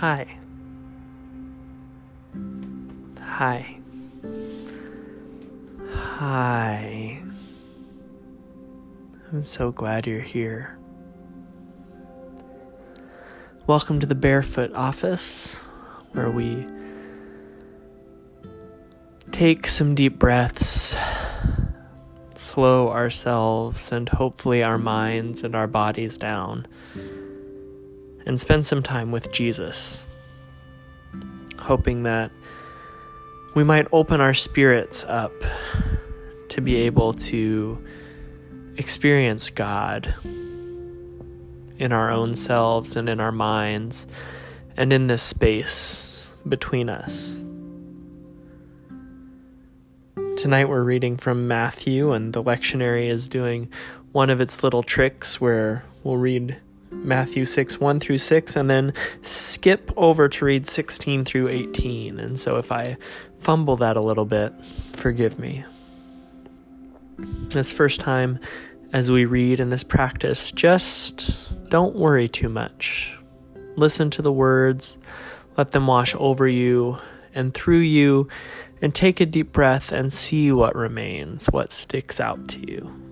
Hi. Hi. Hi. I'm so glad you're here. Welcome to the Barefoot office, where we take some deep breaths, slow ourselves and hopefully our minds and our bodies down, and spend some time with Jesus, hoping that we might open our spirits up to be able to experience God in our own selves and in our minds and in this space between us. Tonight we're reading from Matthew, and the lectionary is doing one of its little tricks where we'll read Matthew 6 1 through 6 and then skip over to read 16 through 18. And so if I fumble that a little bit, forgive me. This first time as we read in this practice, just don't worry too much. Listen to the words, let them wash over you and through you, and take a deep breath and see what remains, what sticks out to you.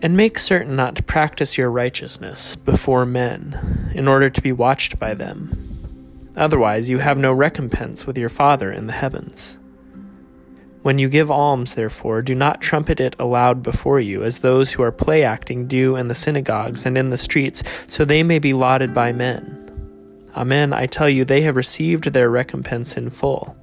And make certain not to practice your righteousness before men, in order to be watched by them. Otherwise, you have no recompense with your Father in the heavens. When you give alms, therefore, do not trumpet it aloud before you, as those who are play acting do in the synagogues and in the streets, so they may be lauded by men. Amen, I tell you, they have received their recompense in full.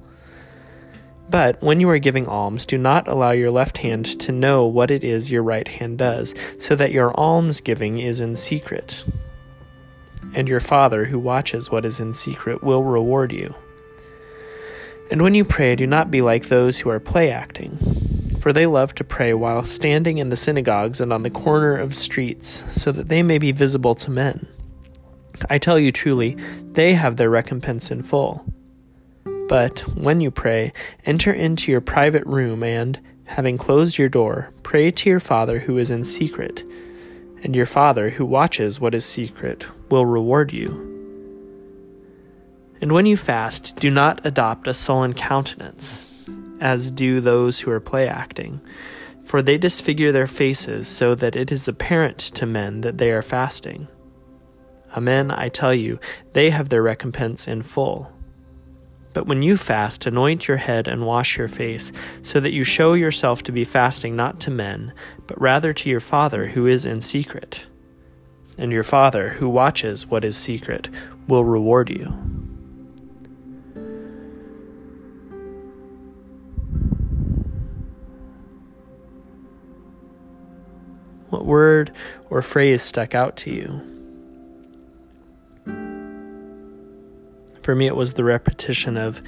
But when you are giving alms, do not allow your left hand to know what it is your right hand does, so that your almsgiving is in secret. And your Father, who watches what is in secret, will reward you. And when you pray, do not be like those who are play acting, for they love to pray while standing in the synagogues and on the corner of streets, so that they may be visible to men. I tell you truly, they have their recompense in full. But when you pray, enter into your private room and, having closed your door, pray to your Father who is in secret, and your Father who watches what is secret will reward you. And when you fast, do not adopt a sullen countenance, as do those who are play acting, for they disfigure their faces so that it is apparent to men that they are fasting. Amen, I tell you, they have their recompense in full. But when you fast, anoint your head and wash your face, so that you show yourself to be fasting not to men, but rather to your Father who is in secret. And your Father, who watches what is secret, will reward you. What word or phrase stuck out to you? For me, it was the repetition of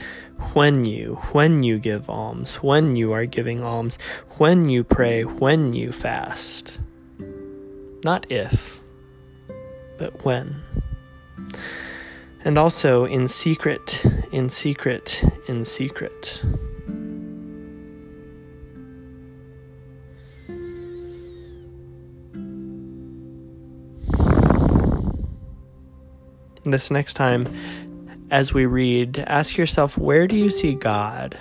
when you, when you give alms, when you are giving alms, when you pray, when you fast. Not if, but when. And also in secret, in secret, in secret. This next time, as we read, ask yourself where do you see God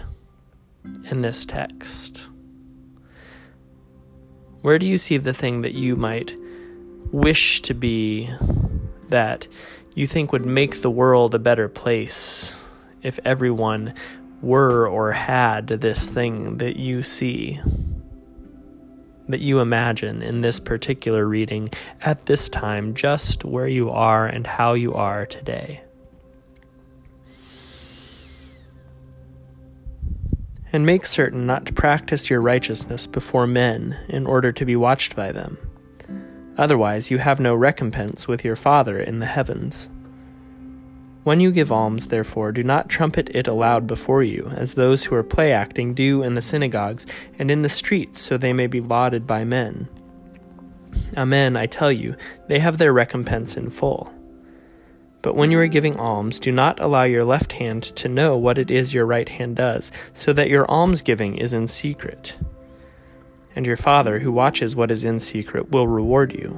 in this text? Where do you see the thing that you might wish to be that you think would make the world a better place if everyone were or had this thing that you see? that you imagine in this particular reading at this time, just where you are and how you are today. And make certain not to practice your righteousness before men in order to be watched by them. Otherwise, you have no recompense with your Father in the heavens. When you give alms, therefore, do not trumpet it aloud before you, as those who are play acting do in the synagogues and in the streets, so they may be lauded by men. Amen, I tell you, they have their recompense in full. But when you are giving alms, do not allow your left hand to know what it is your right hand does, so that your almsgiving is in secret. And your Father, who watches what is in secret, will reward you.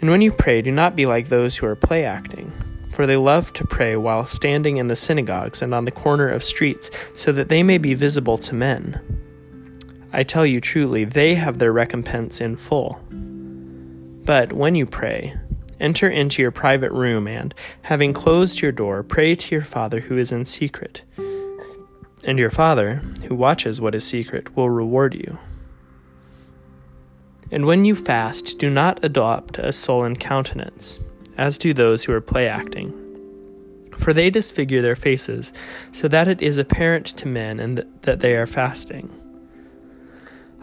And when you pray, do not be like those who are play acting, for they love to pray while standing in the synagogues and on the corner of streets, so that they may be visible to men. I tell you truly, they have their recompense in full. But when you pray, enter into your private room and, having closed your door, pray to your Father who is in secret. And your Father, who watches what is secret, will reward you. And when you fast, do not adopt a sullen countenance, as do those who are play acting. For they disfigure their faces, so that it is apparent to men and th- that they are fasting.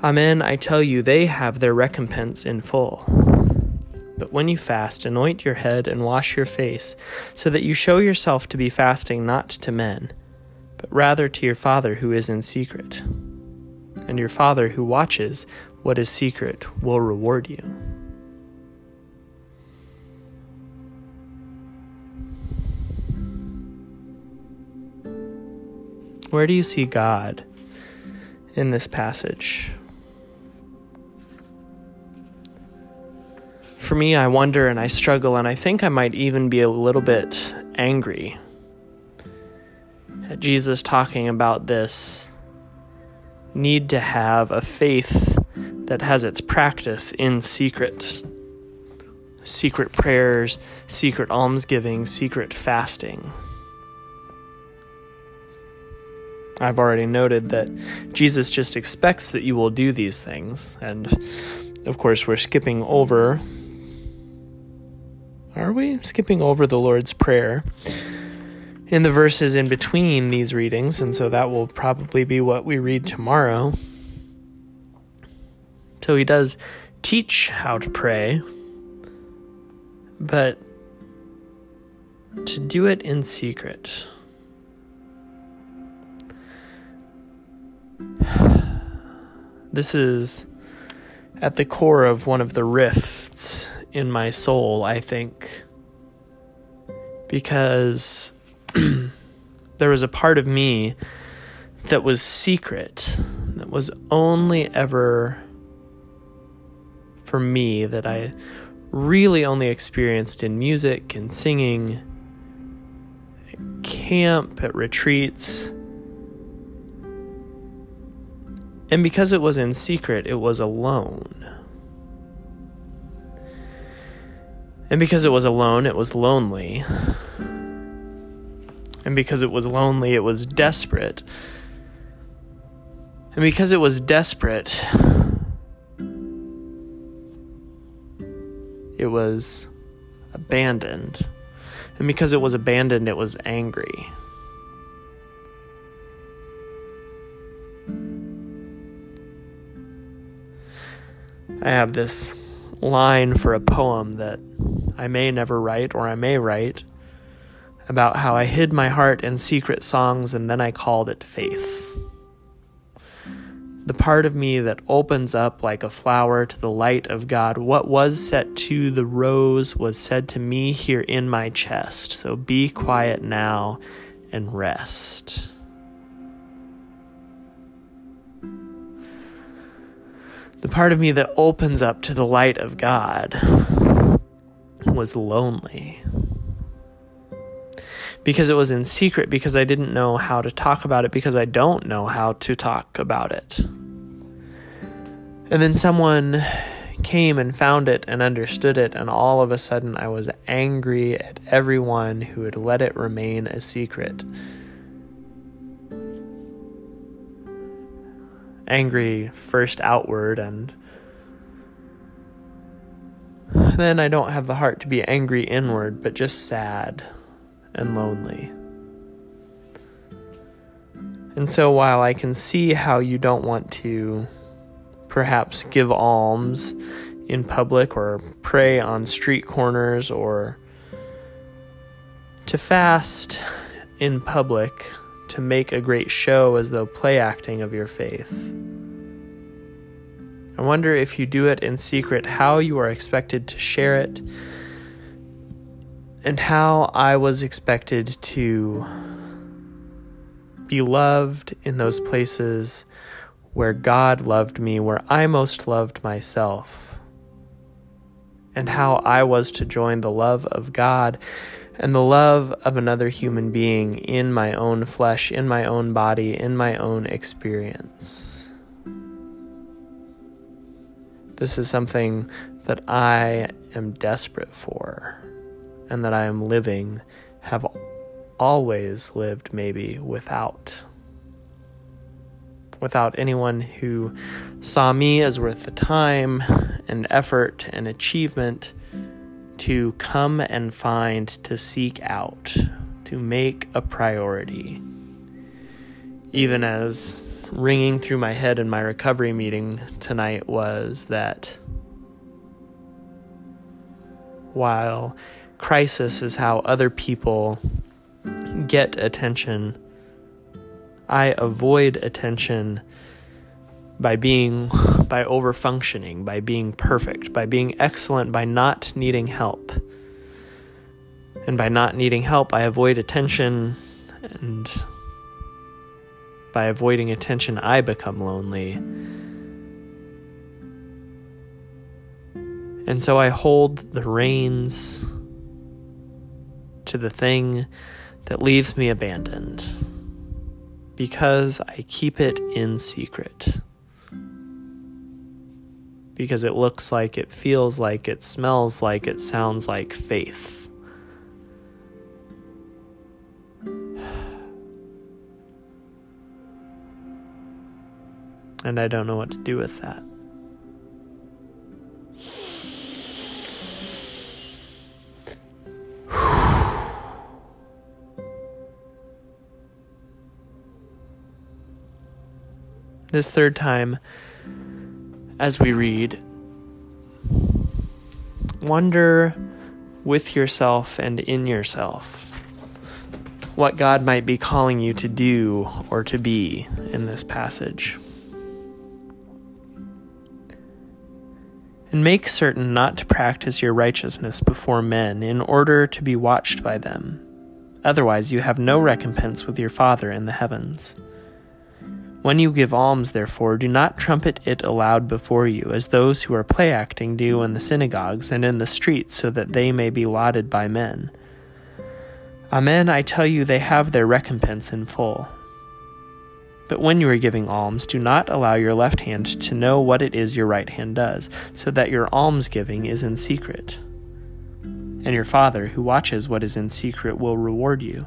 Amen, I tell you, they have their recompense in full. But when you fast, anoint your head and wash your face, so that you show yourself to be fasting not to men, but rather to your Father who is in secret. And your Father who watches what is secret will reward you. Where do you see God in this passage? For me, I wonder and I struggle, and I think I might even be a little bit angry at Jesus talking about this need to have a faith that has its practice in secret. Secret prayers, secret almsgiving, secret fasting. I've already noted that Jesus just expects that you will do these things. And of course, we're skipping over. Are we skipping over the Lord's Prayer in the verses in between these readings? And so that will probably be what we read tomorrow. So he does teach how to pray, but to do it in secret. This is at the core of one of the rifts in my soul, I think, because there was a part of me that was secret, that was only ever for me that I really only experienced in music and singing, at camp, at retreats. And because it was in secret, it was alone. And because it was alone, it was lonely. And because it was lonely, it was desperate. And because it was desperate, it was abandoned. And because it was abandoned, it was angry. I have this line for a poem that I may never write or I may write about how I hid my heart in secret songs and then I called it faith the part of me that opens up like a flower to the light of God. What was set to the rose was said to me here in my chest. So be quiet now and rest. The part of me that opens up to the light of God was lonely. Because it was in secret, because I didn't know how to talk about it, because I don't know how to talk about it. And then someone came and found it and understood it, and all of a sudden I was angry at everyone who had let it remain a secret. Angry first outward, and then I don't have the heart to be angry inward, but just sad and lonely. And so while I can see how you don't want to perhaps give alms in public or pray on street corners or to fast in public to make a great show as though play acting of your faith. I wonder if you do it in secret, how you are expected to share it, and how I was expected to be loved in those places where God loved me, where I most loved myself, and how I was to join the love of God and the love of another human being in my own flesh, in my own body, in my own experience. This is something that I am desperate for and that I am living, have always lived maybe without. Without anyone who saw me as worth the time and effort and achievement to come and find, to seek out, to make a priority. Even as ringing through my head in my recovery meeting tonight was that while crisis is how other people get attention, I avoid attention by being by over functioning, by being perfect, by being excellent, by not needing help. And by not needing help, I avoid attention and by avoiding attention, I become lonely. And so I hold the reins to the thing that leaves me abandoned because I keep it in secret because it looks like, it feels like, it smells like, it sounds like faith. And I don't know what to do with that. This third time, as we read, wonder with yourself and in yourself what God might be calling you to do or to be in this passage. And make certain not to practice your righteousness before men in order to be watched by them. Otherwise, you have no recompense with your Father in the heavens. When you give alms, therefore, do not trumpet it aloud before you, as those who are play acting do in the synagogues and in the streets, so that they may be lauded by men. Amen, I tell you, they have their recompense in full. But when you are giving alms, do not allow your left hand to know what it is your right hand does, so that your almsgiving is in secret. And your Father, who watches what is in secret, will reward you.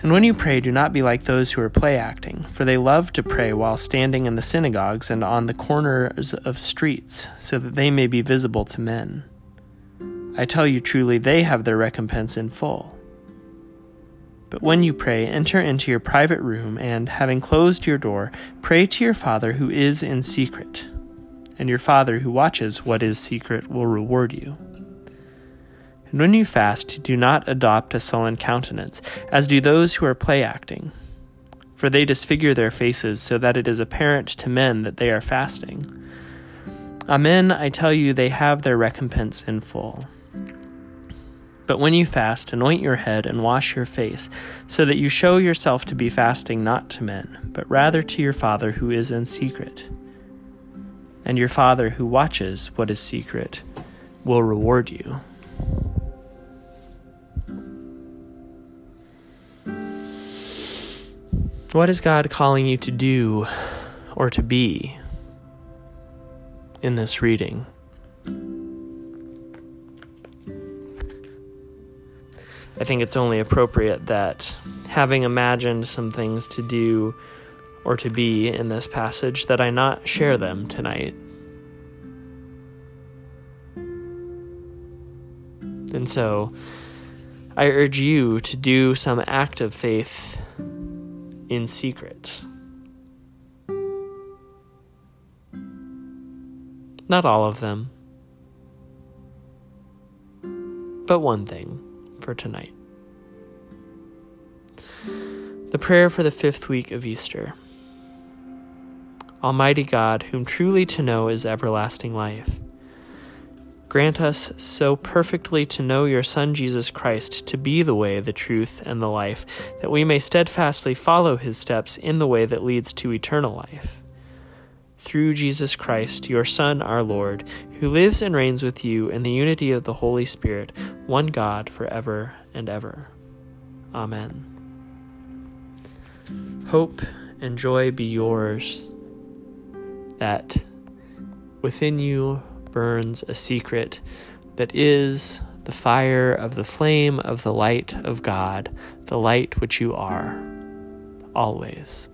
And when you pray, do not be like those who are play acting, for they love to pray while standing in the synagogues and on the corners of streets, so that they may be visible to men. I tell you truly, they have their recompense in full. But when you pray, enter into your private room, and, having closed your door, pray to your Father who is in secret. And your Father who watches what is secret will reward you. And when you fast, do not adopt a sullen countenance, as do those who are play acting. For they disfigure their faces so that it is apparent to men that they are fasting. Amen, I tell you, they have their recompense in full. But when you fast, anoint your head and wash your face, so that you show yourself to be fasting not to men, but rather to your Father who is in secret. And your Father who watches what is secret will reward you. What is God calling you to do or to be in this reading? I think it's only appropriate that having imagined some things to do or to be in this passage that I not share them tonight. And so I urge you to do some act of faith in secret. Not all of them, but one thing for tonight. The prayer for the fifth week of Easter. Almighty God, whom truly to know is everlasting life Grant us so perfectly to know your Son Jesus Christ to be the way, the truth, and the life, that we may steadfastly follow his steps in the way that leads to eternal life. Through Jesus Christ, your Son, our Lord, who lives and reigns with you in the unity of the Holy Spirit, one God, for ever and ever. Amen. Hope and joy be yours, that within you burns a secret that is the fire of the flame of the light of God, the light which you are, always.